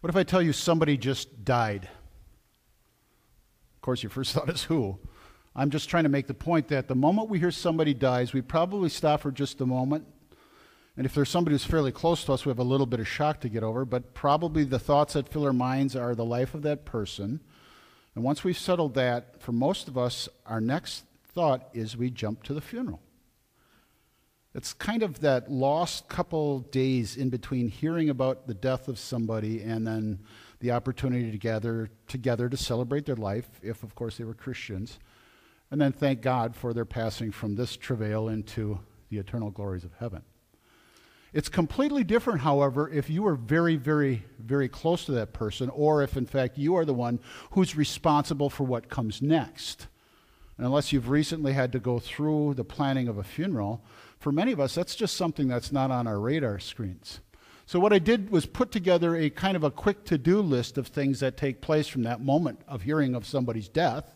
What if I tell you somebody just died? Of course, your first thought is who? I'm just trying to make the point that the moment we hear somebody dies, we probably stop for just a moment. And if there's somebody who's fairly close to us, we have a little bit of shock to get over, but probably the thoughts that fill our minds are the life of that person. And once we've settled that, for most of us, our next thought is we jump to the funeral. It's kind of that lost couple days in between hearing about the death of somebody and then the opportunity to gather together to celebrate their life, if of course they were Christians, and then thank God for their passing from this travail into the eternal glories of heaven. It's completely different, however, if you are very, very, very close to that person, or if in fact you are the one who's responsible for what comes next. And unless you've recently had to go through the planning of a funeral, for many of us, that's just something that's not on our radar screens. So, what I did was put together a kind of a quick to do list of things that take place from that moment of hearing of somebody's death,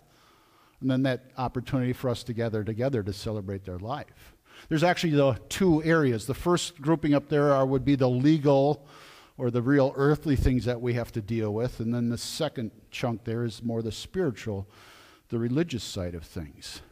and then that opportunity for us to gather together to celebrate their life. There's actually the two areas. The first grouping up there are, would be the legal or the real earthly things that we have to deal with, and then the second chunk there is more the spiritual, the religious side of things.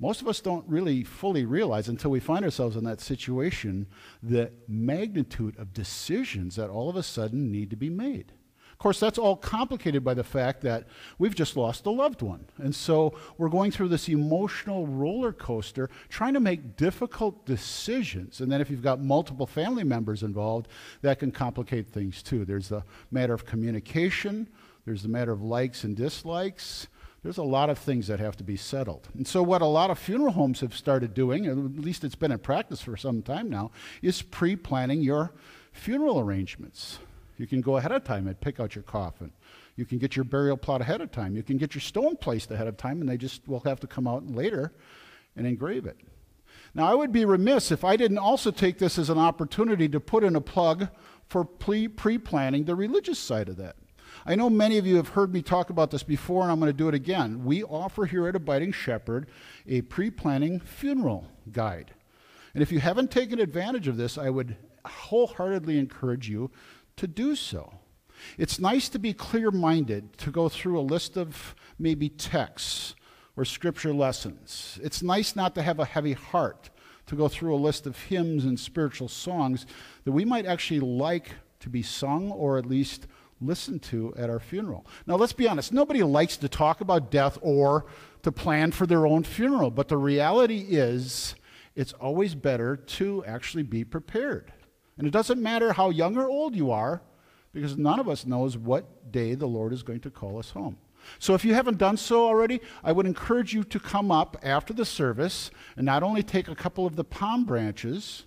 Most of us don't really fully realize until we find ourselves in that situation the magnitude of decisions that all of a sudden need to be made. Of course, that's all complicated by the fact that we've just lost a loved one. And so we're going through this emotional roller coaster trying to make difficult decisions. And then if you've got multiple family members involved, that can complicate things too. There's the matter of communication, there's the matter of likes and dislikes. There's a lot of things that have to be settled. And so, what a lot of funeral homes have started doing, at least it's been in practice for some time now, is pre planning your funeral arrangements. You can go ahead of time and pick out your coffin. You can get your burial plot ahead of time. You can get your stone placed ahead of time, and they just will have to come out later and engrave it. Now, I would be remiss if I didn't also take this as an opportunity to put in a plug for pre planning the religious side of that. I know many of you have heard me talk about this before, and I'm going to do it again. We offer here at Abiding Shepherd a pre planning funeral guide. And if you haven't taken advantage of this, I would wholeheartedly encourage you to do so. It's nice to be clear minded, to go through a list of maybe texts or scripture lessons. It's nice not to have a heavy heart, to go through a list of hymns and spiritual songs that we might actually like to be sung or at least listened to at our funeral. Now, let's be honest, nobody likes to talk about death or to plan for their own funeral, but the reality is it's always better to actually be prepared. And it doesn't matter how young or old you are, because none of us knows what day the Lord is going to call us home. So if you haven't done so already, I would encourage you to come up after the service and not only take a couple of the palm branches,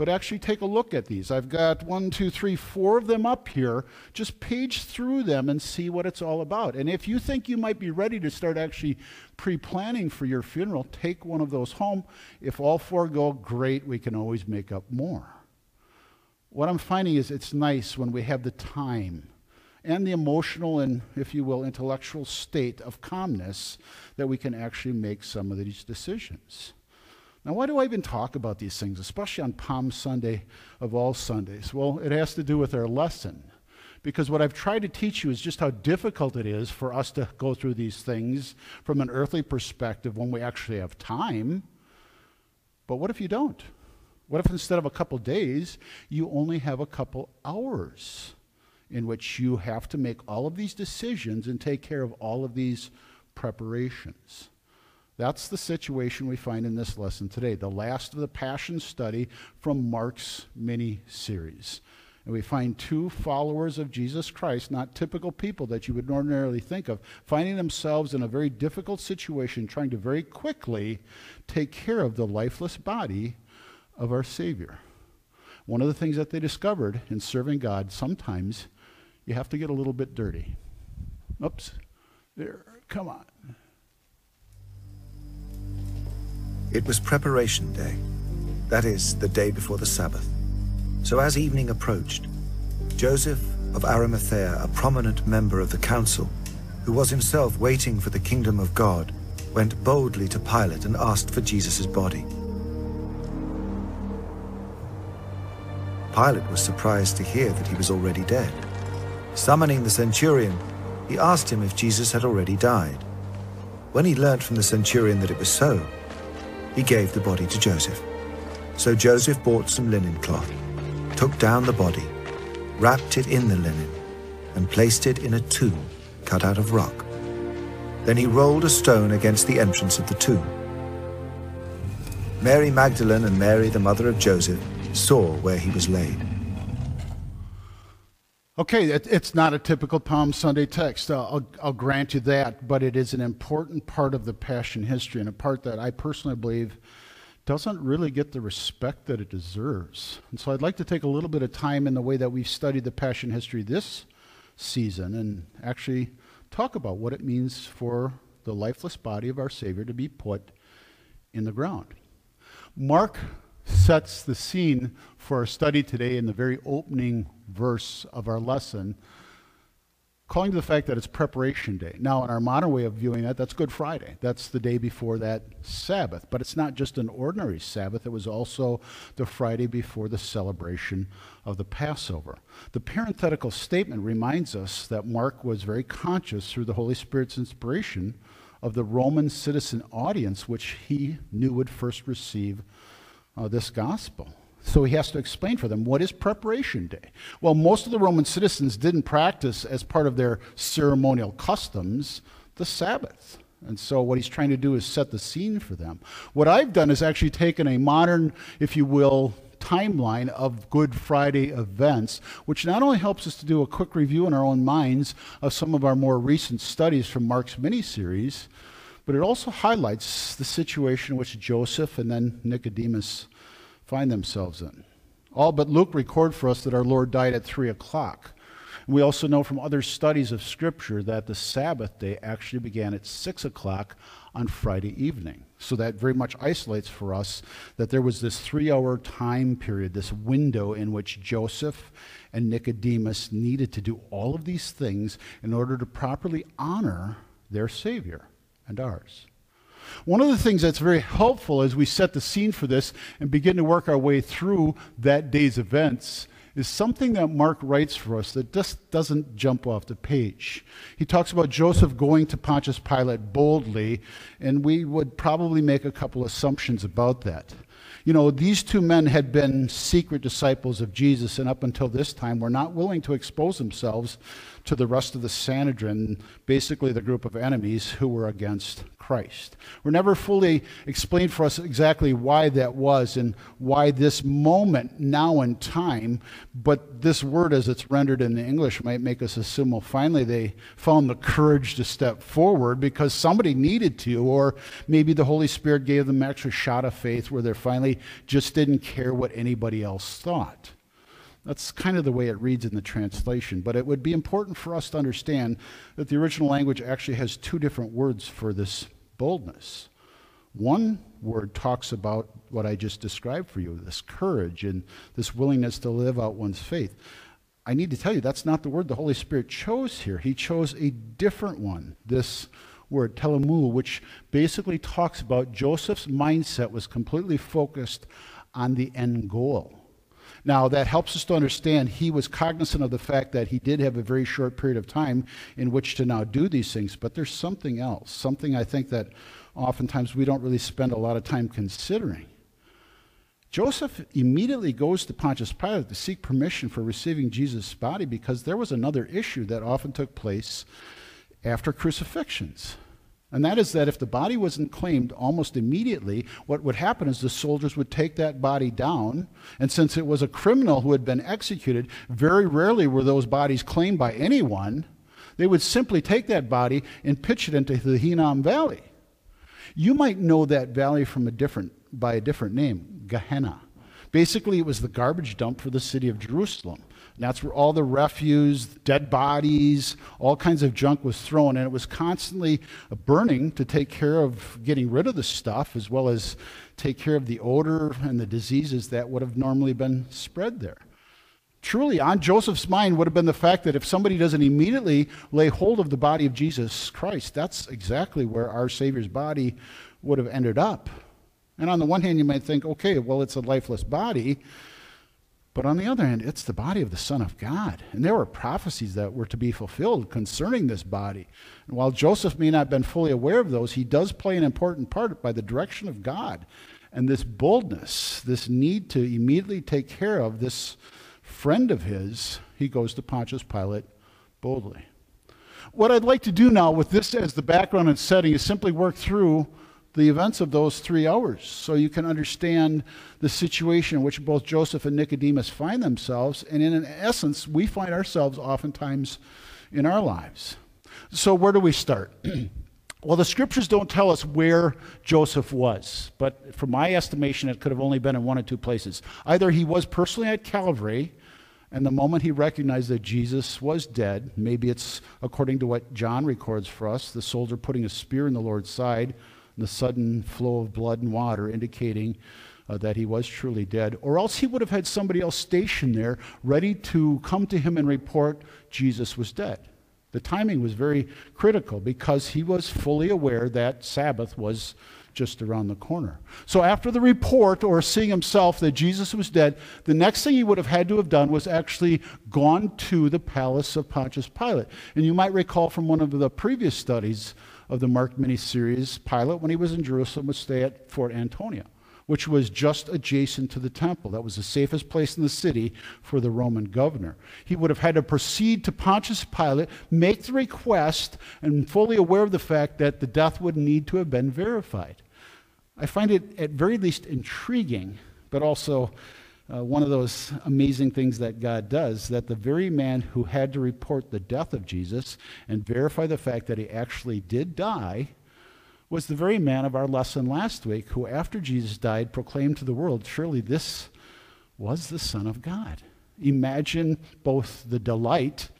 but actually take a look at these. I've got one, two, three, four of them up here. Just page through them and see what it's all about. And if you think you might be ready to start actually pre planning for your funeral, take one of those home. If all four go, great, we can always make up more. What I'm finding is it's nice when we have the time and the emotional and, if you will, intellectual state of calmness that we can actually make some of these decisions. Now, why do I even talk about these things, especially on Palm Sunday of all Sundays? Well, it has to do with our lesson. Because what I've tried to teach you is just how difficult it is for us to go through these things from an earthly perspective when we actually have time. But what if you don't? What if instead of a couple days, you only have a couple hours in which you have to make all of these decisions and take care of all of these preparations? That's the situation we find in this lesson today, the last of the Passion study from Mark's mini series. And we find two followers of Jesus Christ, not typical people that you would ordinarily think of, finding themselves in a very difficult situation, trying to very quickly take care of the lifeless body of our Savior. One of the things that they discovered in serving God, sometimes you have to get a little bit dirty. Oops. There, come on. It was preparation day, that is, the day before the Sabbath. So as evening approached, Joseph of Arimathea, a prominent member of the council, who was himself waiting for the kingdom of God, went boldly to Pilate and asked for Jesus' body. Pilate was surprised to hear that he was already dead. Summoning the centurion, he asked him if Jesus had already died. When he learnt from the centurion that it was so, he gave the body to Joseph. So Joseph bought some linen cloth, took down the body, wrapped it in the linen, and placed it in a tomb cut out of rock. Then he rolled a stone against the entrance of the tomb. Mary Magdalene and Mary, the mother of Joseph, saw where he was laid. Okay, it, it's not a typical Palm Sunday text. Uh, I'll, I'll grant you that, but it is an important part of the Passion history and a part that I personally believe doesn't really get the respect that it deserves. And so I'd like to take a little bit of time in the way that we've studied the Passion history this season and actually talk about what it means for the lifeless body of our Savior to be put in the ground. Mark sets the scene for our study today in the very opening verse of our lesson, calling to the fact that it's preparation day. Now, in our modern way of viewing that, that's Good Friday. That's the day before that Sabbath. But it's not just an ordinary Sabbath, it was also the Friday before the celebration of the Passover. The parenthetical statement reminds us that Mark was very conscious through the Holy Spirit's inspiration of the Roman citizen audience, which he knew would first receive uh, this gospel. So he has to explain for them what is preparation day. Well, most of the Roman citizens didn't practice as part of their ceremonial customs the Sabbath. And so what he's trying to do is set the scene for them. What I've done is actually taken a modern, if you will, timeline of Good Friday events, which not only helps us to do a quick review in our own minds of some of our more recent studies from Mark's mini series, but it also highlights the situation which Joseph and then Nicodemus find themselves in. All but Luke record for us that our Lord died at 3 o'clock. We also know from other studies of Scripture that the Sabbath day actually began at 6 o'clock on Friday evening. So that very much isolates for us that there was this three hour time period, this window in which Joseph and Nicodemus needed to do all of these things in order to properly honor their Savior and ours. One of the things that's very helpful as we set the scene for this and begin to work our way through that day's events is something that Mark writes for us that just doesn't jump off the page. He talks about Joseph going to Pontius Pilate boldly, and we would probably make a couple assumptions about that. You know, these two men had been secret disciples of Jesus, and up until this time were not willing to expose themselves to the rest of the Sanhedrin, basically the group of enemies who were against Christ. We're never fully explained for us exactly why that was and why this moment now in time, but this word as it's rendered in the English might make us assume, well, finally they found the courage to step forward because somebody needed to, or maybe the Holy Spirit gave them extra shot of faith where they finally just didn't care what anybody else thought. That's kind of the way it reads in the translation. But it would be important for us to understand that the original language actually has two different words for this boldness. One word talks about what I just described for you this courage and this willingness to live out one's faith. I need to tell you, that's not the word the Holy Spirit chose here. He chose a different one, this word, telemu, which basically talks about Joseph's mindset was completely focused on the end goal. Now, that helps us to understand he was cognizant of the fact that he did have a very short period of time in which to now do these things, but there's something else, something I think that oftentimes we don't really spend a lot of time considering. Joseph immediately goes to Pontius Pilate to seek permission for receiving Jesus' body because there was another issue that often took place after crucifixions. And that is that if the body wasn't claimed almost immediately, what would happen is the soldiers would take that body down. And since it was a criminal who had been executed, very rarely were those bodies claimed by anyone. They would simply take that body and pitch it into the Hinnom Valley. You might know that valley from a different, by a different name, Gehenna. Basically, it was the garbage dump for the city of Jerusalem. And that's where all the refuse, dead bodies, all kinds of junk was thrown. And it was constantly burning to take care of getting rid of the stuff, as well as take care of the odor and the diseases that would have normally been spread there. Truly, on Joseph's mind would have been the fact that if somebody doesn't immediately lay hold of the body of Jesus Christ, that's exactly where our Savior's body would have ended up. And on the one hand, you might think, okay, well, it's a lifeless body. But on the other hand, it's the body of the Son of God. And there were prophecies that were to be fulfilled concerning this body. And while Joseph may not have been fully aware of those, he does play an important part by the direction of God. And this boldness, this need to immediately take care of this friend of his, he goes to Pontius Pilate boldly. What I'd like to do now with this as the background and setting is simply work through the events of those three hours so you can understand the situation in which both Joseph and Nicodemus find themselves. And in an essence, we find ourselves oftentimes in our lives. So, where do we start? well, the scriptures don't tell us where Joseph was, but from my estimation, it could have only been in one or two places. Either he was personally at Calvary, and the moment he recognized that Jesus was dead, maybe it's according to what John records for us the soldier putting a spear in the Lord's side the sudden flow of blood and water indicating uh, that he was truly dead, or else he would have had somebody else stationed there ready to come to him and report Jesus was dead. The timing was very critical because he was fully aware that Sabbath was just around the corner. So, after the report or seeing himself that Jesus was dead, the next thing he would have had to have done was actually gone to the palace of Pontius Pilate. And you might recall from one of the previous studies of the Mark miniseries, Pilate, when he was in Jerusalem, would stay at Fort Antonia, which was just adjacent to the temple. That was the safest place in the city for the Roman governor. He would have had to proceed to Pontius Pilate, make the request, and fully aware of the fact that the death would need to have been verified. I find it at very least intriguing, but also uh, one of those amazing things that God does that the very man who had to report the death of Jesus and verify the fact that he actually did die was the very man of our lesson last week who, after Jesus died, proclaimed to the world, Surely this was the Son of God. Imagine both the delight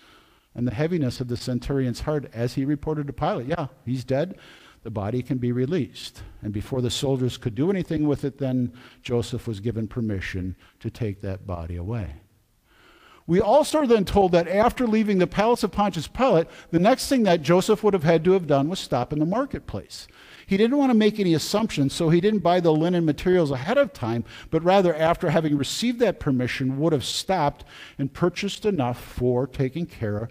and the heaviness of the centurion's heart as he reported to Pilate, Yeah, he's dead the body can be released. And before the soldiers could do anything with it, then Joseph was given permission to take that body away. We also are then told that after leaving the palace of Pontius Pilate, the next thing that Joseph would have had to have done was stop in the marketplace. He didn't want to make any assumptions, so he didn't buy the linen materials ahead of time, but rather, after having received that permission, would have stopped and purchased enough for taking care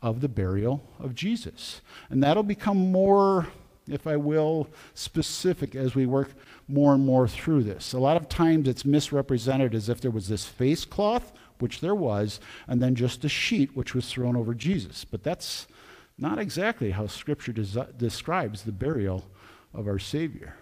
of the burial of Jesus. And that'll become more if I will, specific as we work more and more through this. A lot of times it's misrepresented as if there was this face cloth, which there was, and then just a sheet which was thrown over Jesus. But that's not exactly how Scripture des- describes the burial of our Savior.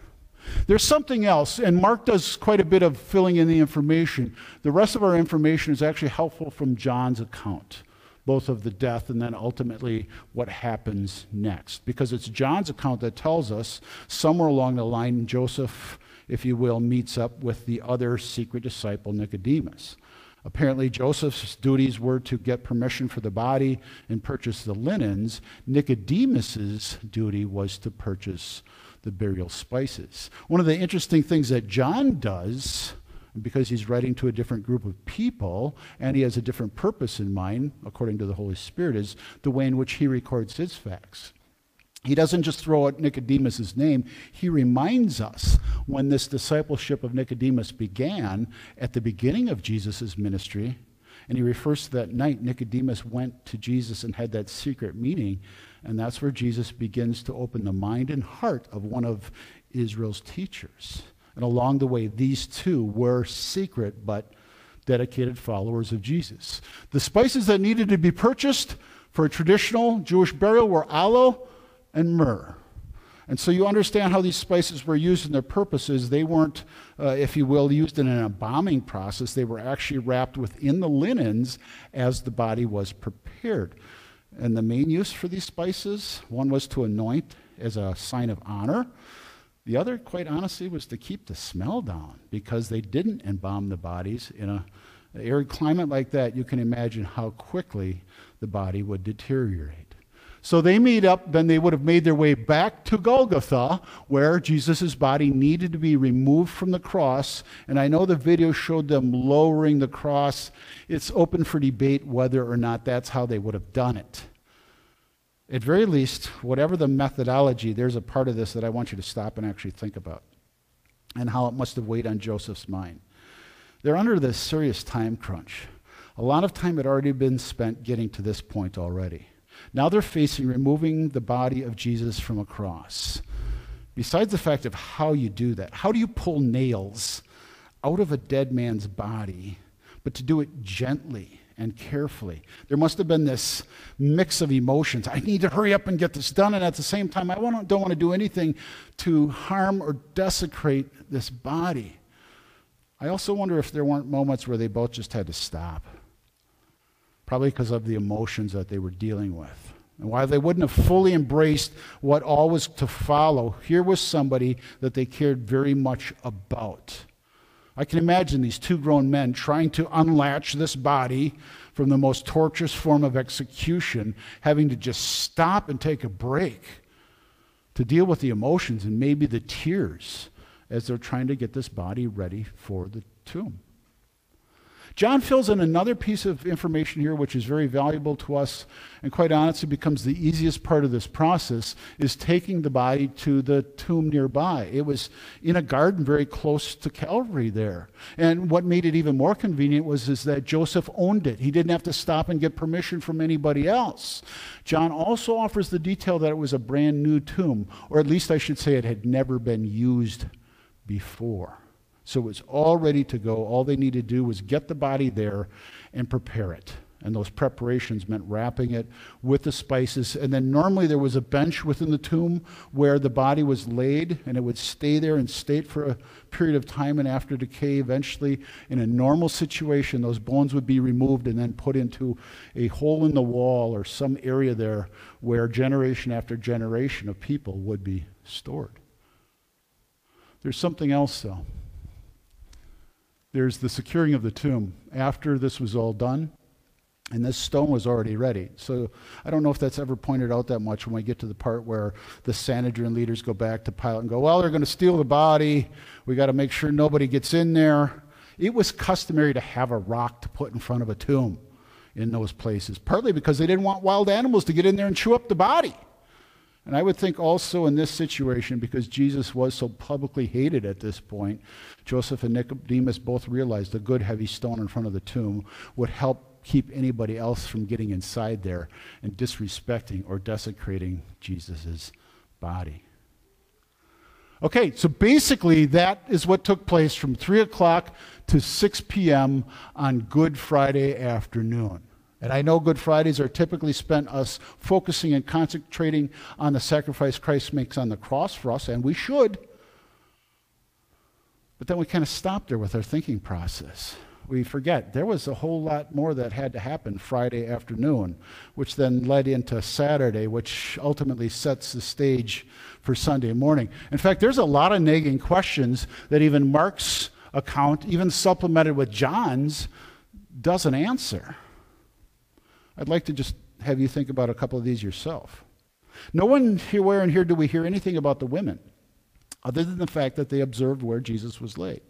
There's something else, and Mark does quite a bit of filling in the information. The rest of our information is actually helpful from John's account both of the death and then ultimately what happens next. Because it's John's account that tells us somewhere along the line, Joseph, if you will, meets up with the other secret disciple, Nicodemus. Apparently, Joseph's duties were to get permission for the body and purchase the linens. Nicodemus's duty was to purchase the burial spices. One of the interesting things that John does because he's writing to a different group of people and he has a different purpose in mind, according to the Holy Spirit, is the way in which he records his facts. He doesn't just throw out Nicodemus' name, he reminds us when this discipleship of Nicodemus began at the beginning of Jesus' ministry. And he refers to that night Nicodemus went to Jesus and had that secret meeting. And that's where Jesus begins to open the mind and heart of one of Israel's teachers. And along the way, these two were secret but dedicated followers of Jesus. The spices that needed to be purchased for a traditional Jewish burial were aloe and myrrh. And so you understand how these spices were used in their purposes. They weren't, uh, if you will, used in an embalming process. They were actually wrapped within the linens as the body was prepared. And the main use for these spices, one was to anoint as a sign of honor. The other, quite honestly, was to keep the smell down because they didn't embalm the bodies in a, arid climate like that. You can imagine how quickly the body would deteriorate. So they meet up, then they would have made their way back to Golgotha, where Jesus' body needed to be removed from the cross. And I know the video showed them lowering the cross. It's open for debate whether or not that's how they would have done it. At very least, whatever the methodology, there's a part of this that I want you to stop and actually think about and how it must have weighed on Joseph's mind. They're under this serious time crunch. A lot of time had already been spent getting to this point already. Now they're facing removing the body of Jesus from a cross. Besides the fact of how you do that, how do you pull nails out of a dead man's body, but to do it gently and carefully? There must have been this mix of emotions. I need to hurry up and get this done, and at the same time, I don't want to do anything to harm or desecrate this body. I also wonder if there weren't moments where they both just had to stop probably because of the emotions that they were dealing with. And while they wouldn't have fully embraced what all was to follow, here was somebody that they cared very much about. I can imagine these two grown men trying to unlatch this body from the most torturous form of execution, having to just stop and take a break to deal with the emotions and maybe the tears as they're trying to get this body ready for the tomb. John fills in another piece of information here, which is very valuable to us, and quite honestly becomes the easiest part of this process, is taking the body to the tomb nearby. It was in a garden very close to Calvary there. And what made it even more convenient was is that Joseph owned it. He didn't have to stop and get permission from anybody else. John also offers the detail that it was a brand new tomb, or at least I should say it had never been used before. So it was all ready to go. All they needed to do was get the body there and prepare it. And those preparations meant wrapping it with the spices. And then normally there was a bench within the tomb where the body was laid, and it would stay there and state for a period of time. And after decay, eventually, in a normal situation, those bones would be removed and then put into a hole in the wall or some area there where generation after generation of people would be stored. There's something else, though there's the securing of the tomb after this was all done. And this stone was already ready. So I don't know if that's ever pointed out that much when we get to the part where the Sanhedrin leaders go back to Pilate and go, well, they're going to steal the body. We got to make sure nobody gets in there. It was customary to have a rock to put in front of a tomb in those places, partly because they didn't want wild animals to get in there and chew up the body. And I would think also in this situation, because Jesus was so publicly hated at this point, Joseph and Nicodemus both realized a good heavy stone in front of the tomb would help keep anybody else from getting inside there and disrespecting or desecrating Jesus' body. Okay, so basically that is what took place from 3 o'clock to 6 p.m. on Good Friday afternoon. And I know Good Fridays are typically spent us focusing and concentrating on the sacrifice Christ makes on the cross for us, and we should. But then we kind of stop there with our thinking process. We forget there was a whole lot more that had to happen Friday afternoon, which then led into Saturday, which ultimately sets the stage for Sunday morning. In fact, there's a lot of nagging questions that even Mark's account, even supplemented with John's, doesn't answer. I'd like to just have you think about a couple of these yourself. No one here, where and here do we hear anything about the women, other than the fact that they observed where Jesus was laid.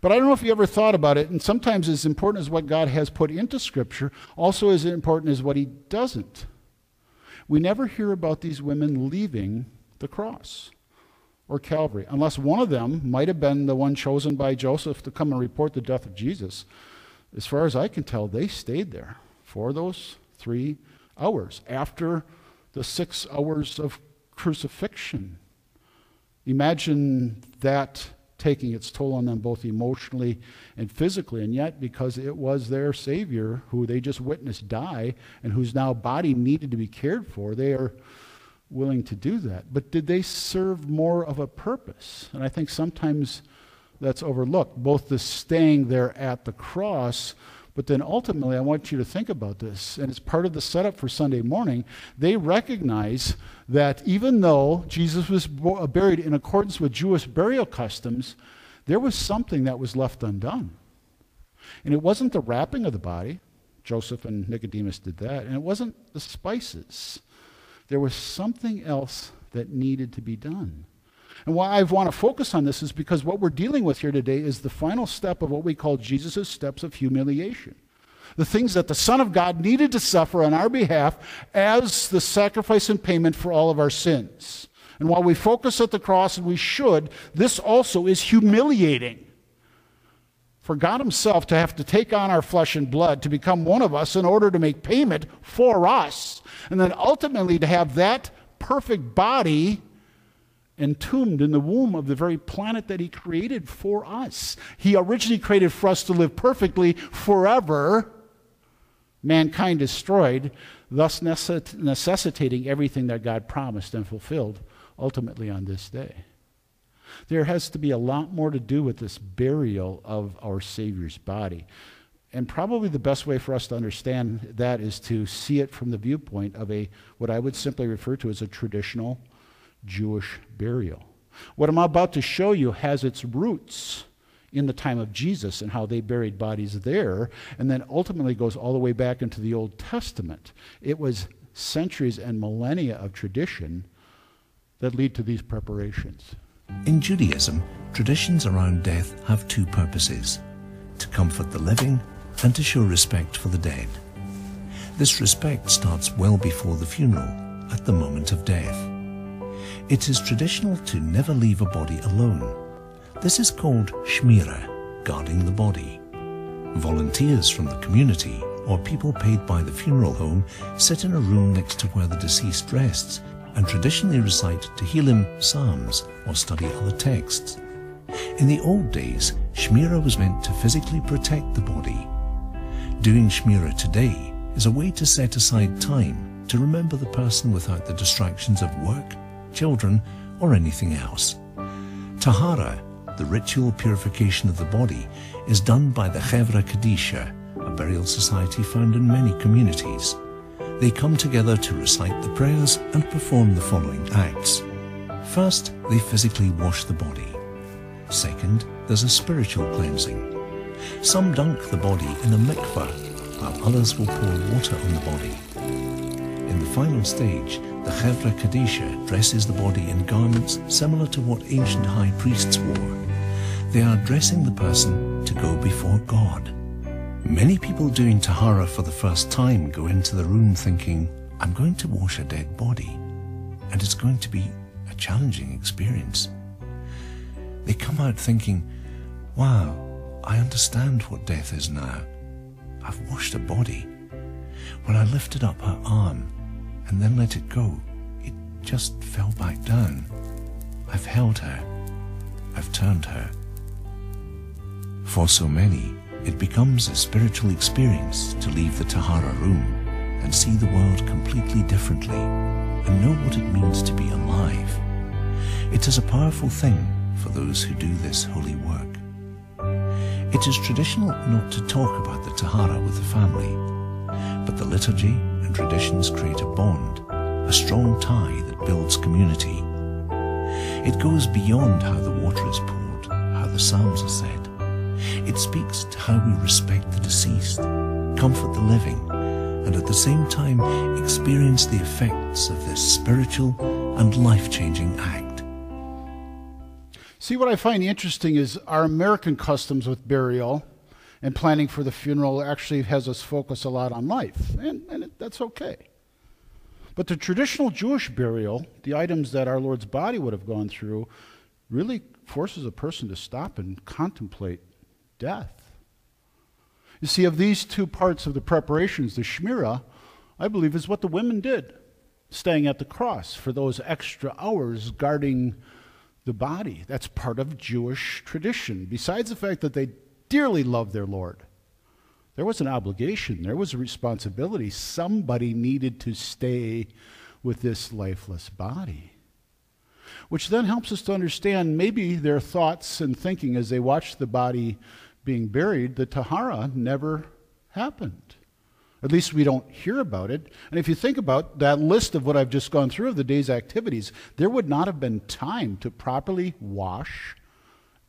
But I don't know if you ever thought about it, and sometimes as important as what God has put into Scripture, also as important as what He doesn't. We never hear about these women leaving the cross or Calvary, unless one of them might have been the one chosen by Joseph to come and report the death of Jesus. As far as I can tell, they stayed there for those three hours after the six hours of crucifixion. Imagine that taking its toll on them both emotionally and physically. And yet, because it was their Savior who they just witnessed die and whose now body needed to be cared for, they are willing to do that. But did they serve more of a purpose? And I think sometimes that's overlooked. Both the staying there at the cross but then ultimately, I want you to think about this, and it's part of the setup for Sunday morning. They recognize that even though Jesus was uh, buried in accordance with Jewish burial customs, there was something that was left undone. And it wasn't the wrapping of the body. Joseph and Nicodemus did that. And it wasn't the spices. There was something else that needed to be done. And why I want to focus on this is because what we're dealing with here today is the final step of what we call Jesus' steps of humiliation. The things that the Son of God needed to suffer on our behalf as the sacrifice and payment for all of our sins. And while we focus at the cross, and we should, this also is humiliating for God Himself to have to take on our flesh and blood to become one of us in order to make payment for us, and then ultimately to have that perfect body entombed in the womb of the very planet that He created for us. He originally created for us to live perfectly forever, mankind destroyed, thus necessitating everything that God promised and fulfilled ultimately on this day. There has to be a lot more to do with this burial of our Savior's body. And probably the best way for us to understand that is to see it from the viewpoint of a what I would simply refer to as a traditional Jewish burial. What I'm about to show you has its roots in the time of Jesus and how they buried bodies there, and then ultimately goes all the way back into the Old Testament. It was centuries and millennia of tradition that lead to these preparations. In Judaism, traditions around death have two purposes to comfort the living and to show respect for the dead. This respect starts well before the funeral, at the moment of death. It is traditional to never leave a body alone. This is called shmira, guarding the body. Volunteers from the community or people paid by the funeral home sit in a room next to where the deceased rests and traditionally recite Tehillim psalms or study other texts. In the old days, Shmira was meant to physically protect the body. Doing Shmira today is a way to set aside time to remember the person without the distractions of work, children, or anything else. Tahara, the ritual purification of the body, is done by the Chevra Kadisha, a burial society found in many communities. They come together to recite the prayers and perform the following acts. First, they physically wash the body. Second, there's a spiritual cleansing. Some dunk the body in a mikveh, while others will pour water on the body. In the final stage, the Chevra Kadisha dresses the body in garments similar to what ancient high priests wore. They are dressing the person to go before God. Many people doing Tahara for the first time go into the room thinking, I'm going to wash a dead body, and it's going to be a challenging experience. They come out thinking, wow, I understand what death is now. I've washed a body. When I lifted up her arm and then let it go, it just fell back down. I've held her. I've turned her. For so many, it becomes a spiritual experience to leave the Tahara room and see the world completely differently and know what it means to be alive. It is a powerful thing for those who do this holy work. It is traditional not to talk about the Tahara with the family, but the liturgy and traditions create a bond, a strong tie that builds community. It goes beyond how the water is poured, how the psalms are said. It speaks to how we respect the deceased, comfort the living, and at the same time experience the effects of this spiritual and life changing act. See, what I find interesting is our American customs with burial and planning for the funeral actually has us focus a lot on life, and, and it, that's okay. But the traditional Jewish burial, the items that our Lord's body would have gone through, really forces a person to stop and contemplate death. You see, of these two parts of the preparations, the Shmira, I believe, is what the women did, staying at the cross for those extra hours guarding the body. That's part of Jewish tradition. Besides the fact that they dearly loved their Lord, there was an obligation, there was a responsibility. Somebody needed to stay with this lifeless body. Which then helps us to understand maybe their thoughts and thinking as they watched the body being buried, the Tahara never happened. At least we don't hear about it. And if you think about that list of what I've just gone through of the day's activities, there would not have been time to properly wash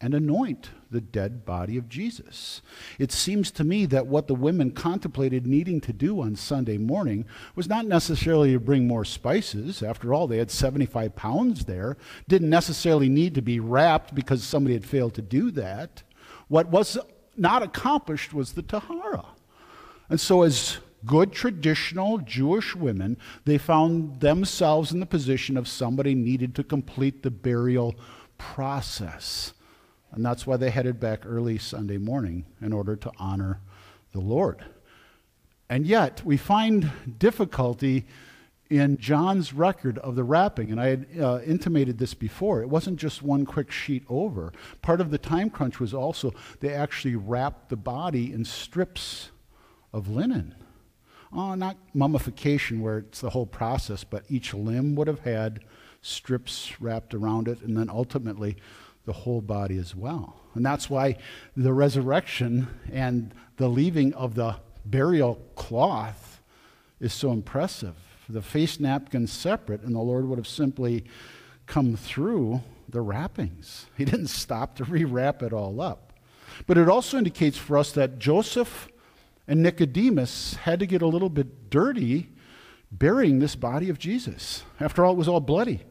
and anoint the dead body of Jesus. It seems to me that what the women contemplated needing to do on Sunday morning was not necessarily to bring more spices. After all, they had 75 pounds there. Didn't necessarily need to be wrapped because somebody had failed to do that. What was not accomplished was the Tahara. And so, as good traditional Jewish women, they found themselves in the position of somebody needed to complete the burial process. And that's why they headed back early Sunday morning in order to honor the Lord. And yet, we find difficulty in John's record of the wrapping. And I had uh, intimated this before. It wasn't just one quick sheet over. Part of the time crunch was also they actually wrapped the body in strips of linen. Oh, not mummification where it's the whole process, but each limb would have had strips wrapped around it, and then ultimately the whole body as well. And that's why the resurrection and the leaving of the burial cloth is so impressive. The face napkin separate, and the Lord would have simply come through the wrappings. He didn't stop to rewrap it all up. But it also indicates for us that Joseph and Nicodemus had to get a little bit dirty burying this body of Jesus. After all, it was all bloody.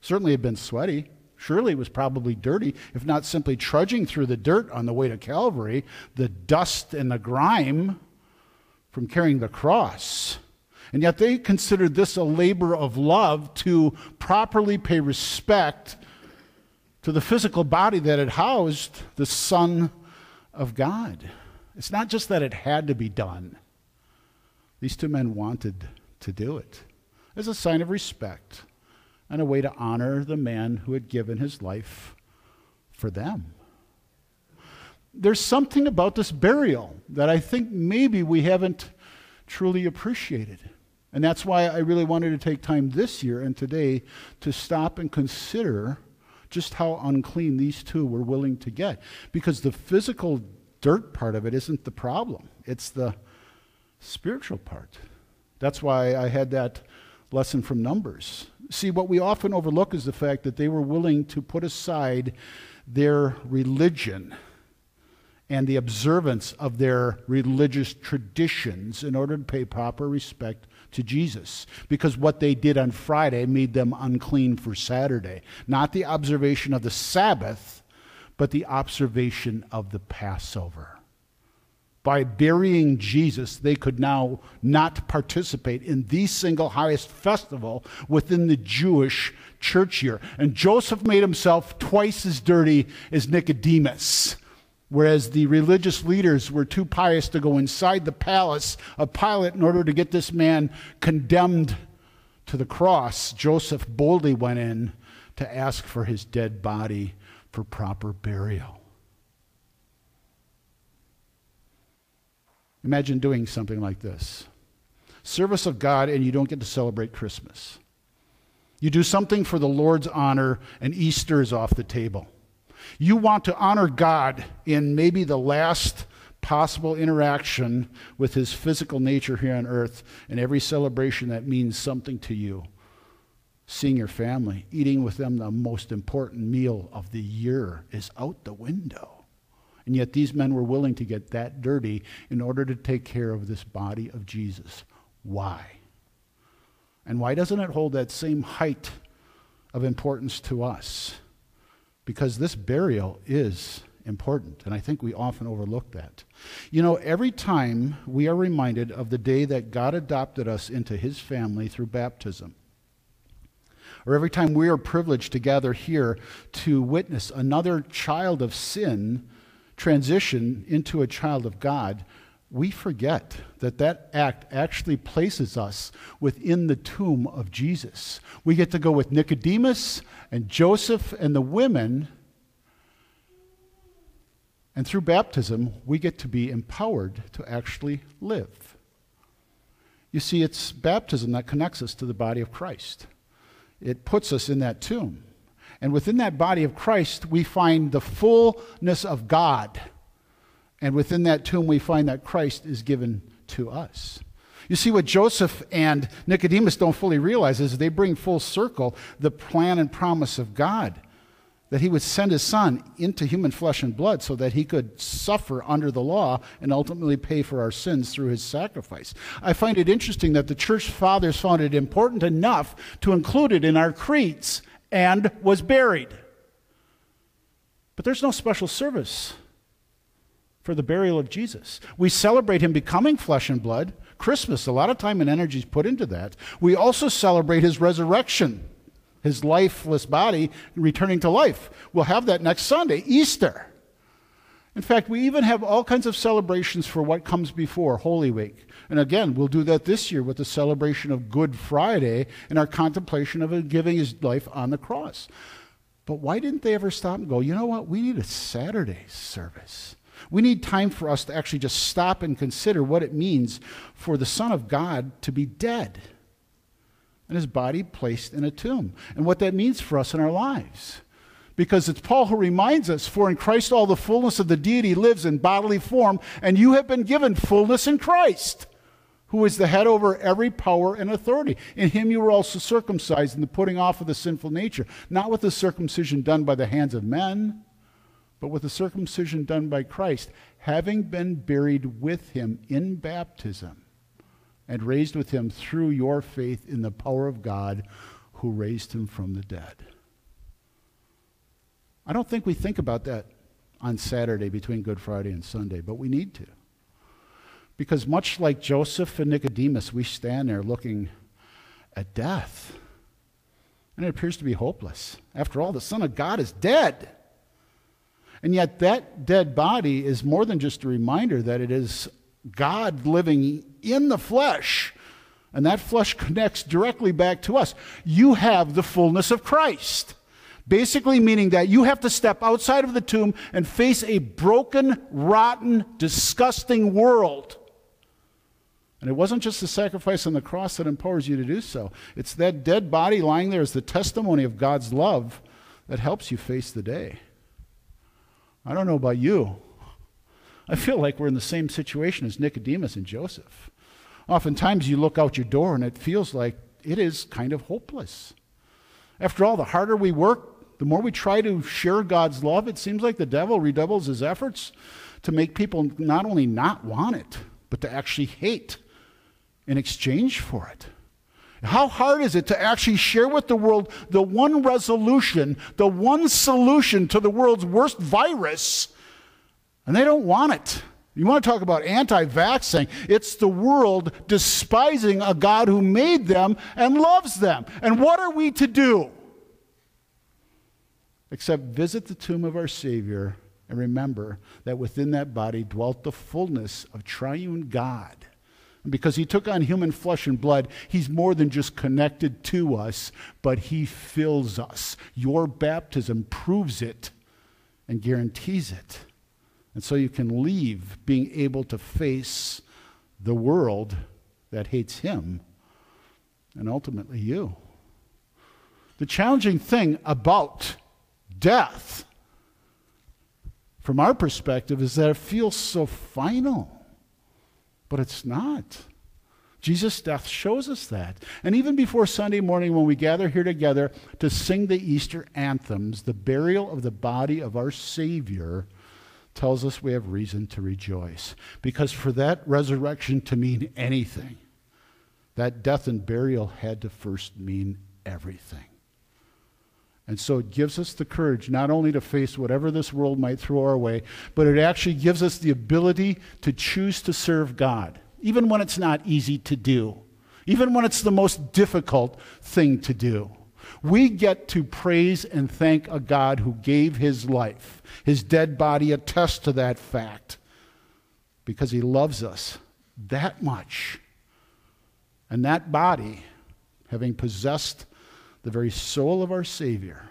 Certainly had been sweaty. Surely it was probably dirty, if not simply trudging through the dirt on the way to Calvary, the dust and the grime from carrying the cross. And yet they considered this a labor of love to properly pay respect to the physical body that had housed the Son of God. It's not just that it had to be done, these two men wanted to do it as a sign of respect and a way to honor the man who had given his life for them. There's something about this burial that I think maybe we haven't truly appreciated. And that's why I really wanted to take time this year and today to stop and consider just how unclean these two were willing to get. Because the physical dirt part of it isn't the problem, it's the spiritual part. That's why I had that lesson from Numbers. See, what we often overlook is the fact that they were willing to put aside their religion and the observance of their religious traditions in order to pay proper respect to Jesus. Because what they did on Friday made them unclean for Saturday. Not the observation of the Sabbath, but the observation of the Passover. By burying Jesus, they could now not participate in the single highest festival within the Jewish church year. And Joseph made himself twice as dirty as Nicodemus whereas the religious leaders were too pious to go inside the palace of Pilate in order to get this man condemned to the cross, Joseph boldly went in to ask for his dead body for proper burial. Imagine doing something like this service of God, and you don't get to celebrate Christmas. You do something for the Lord's honor, and Easter is off the table. You want to honor God in maybe the last possible interaction with his physical nature here on earth, and every celebration that means something to you. Seeing your family, eating with them the most important meal of the year is out the window. And yet these men were willing to get that dirty in order to take care of this body of Jesus. Why? And why doesn't it hold that same height of importance to us? because this burial is important, and I think we often overlook that. You know, every time we are reminded of the day that God adopted us into his family through baptism, or every time we are privileged to gather here to witness another child of sin transition into a child of God, we forget that that act actually places us within the tomb of Jesus. We get to go with Nicodemus and Joseph and the women. And through baptism, we get to be empowered to actually live. You see, it's baptism that connects us to the body of Christ. It puts us in that tomb. And within that body of Christ, we find the fullness of God and within that tomb, we find that Christ is given to us. You see, what Joseph and Nicodemus don't fully realize is they bring full circle the plan and promise of God that he would send his son into human flesh and blood so that he could suffer under the law and ultimately pay for our sins through his sacrifice. I find it interesting that the church fathers found it important enough to include it in our creeds and was buried. But there's no special service for the burial of Jesus. We celebrate him becoming flesh and blood. Christmas, a lot of time and energy is put into that. We also celebrate his resurrection. his lifeless body returning to life. We'll have that next Sunday, Easter. In fact, we even have all kinds of celebrations for what comes before Holy Week. And again, we'll do that this year with the celebration of Good Friday and our contemplation of Him giving his life on the cross. But why didn't they ever stop and go, you know what? We need a Saturday service. We need time for us to actually just stop and consider what it means for the Son of God to be dead and his body placed in a tomb and what that means for us in our lives. Because it's Paul who reminds us, For in Christ all the fullness of the deity lives in bodily form, and you have been given fullness in Christ, who is the head over every power and authority. In him you were also circumcised in the putting off of the sinful nature, not with the circumcision done by the hands of men but with the circumcision done by Christ, having been buried with him in baptism and raised with him through your faith in the power of God who raised him from the dead. I don't think we think about that on Saturday between Good Friday and Sunday, but we need to. Because much like Joseph and Nicodemus, we stand there looking at death. And it appears to be hopeless. After all, the Son of God is dead. And yet, that dead body is more than just a reminder that it is God living in the flesh. And that flesh connects directly back to us. You have the fullness of Christ. Basically, meaning that you have to step outside of the tomb and face a broken, rotten, disgusting world. And it wasn't just the sacrifice on the cross that empowers you to do so, it's that dead body lying there as the testimony of God's love that helps you face the day. I don't know about you. I feel like we're in the same situation as Nicodemus and Joseph. Oftentimes you look out your door and it feels like it is kind of hopeless. After all, the harder we work, the more we try to share God's love, it seems like the devil redoubles his efforts to make people not only not want it, but to actually hate in exchange for it. How hard is it to actually share with the world the one resolution, the one solution to the world's worst virus? And they don't want it. You want to talk about anti vaxxing? It's the world despising a God who made them and loves them. And what are we to do? Except visit the tomb of our Savior and remember that within that body dwelt the fullness of triune God. Because he took on human flesh and blood, he's more than just connected to us, but he fills us. Your baptism proves it and guarantees it. And so you can leave being able to face the world that hates him and ultimately you. The challenging thing about death, from our perspective, is that it feels so final. But it's not. Jesus' death shows us that. And even before Sunday morning, when we gather here together to sing the Easter anthems, the burial of the body of our Savior tells us we have reason to rejoice. Because for that resurrection to mean anything, that death and burial had to first mean everything. And so it gives us the courage not only to face whatever this world might throw our way, but it actually gives us the ability to choose to serve God, even when it's not easy to do, even when it's the most difficult thing to do. We get to praise and thank a God who gave his life. His dead body attests to that fact because he loves us that much. And that body, having possessed the very soul of our Savior,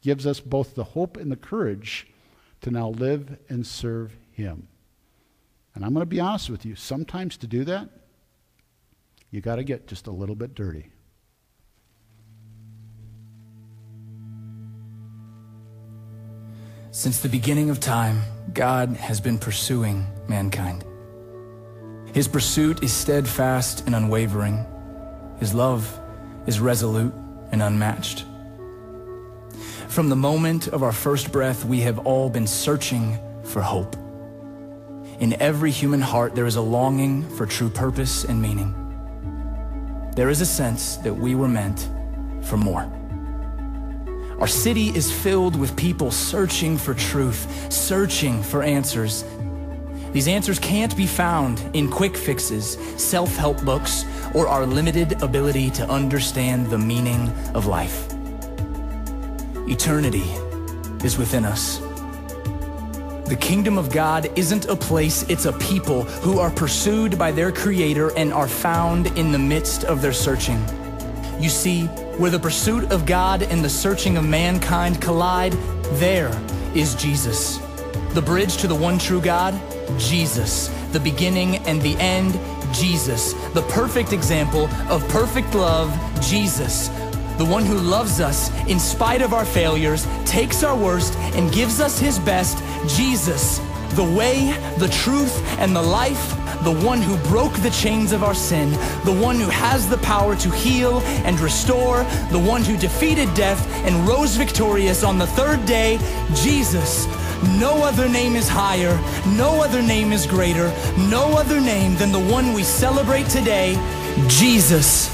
gives us both the hope and the courage to now live and serve Him. And I'm going to be honest with you, sometimes to do that, you got to get just a little bit dirty. Since the beginning of time, God has been pursuing mankind. His pursuit is steadfast and unwavering. His love is resolute and unmatched. From the moment of our first breath, we have all been searching for hope. In every human heart, there is a longing for true purpose and meaning. There is a sense that we were meant for more. Our city is filled with people searching for truth, searching for answers. These answers can't be found in quick fixes, self help books, or our limited ability to understand the meaning of life. Eternity is within us. The kingdom of God isn't a place, it's a people who are pursued by their creator and are found in the midst of their searching. You see, where the pursuit of God and the searching of mankind collide, there is Jesus. The bridge to the one true God, Jesus. The beginning and the end, Jesus. The perfect example of perfect love, Jesus. The one who loves us in spite of our failures, takes our worst, and gives us his best, Jesus. The way, the truth, and the life, the one who broke the chains of our sin, the one who has the power to heal and restore, the one who defeated death and rose victorious on the third day, Jesus. No other name is higher, no other name is greater, no other name than the one we celebrate today, Jesus.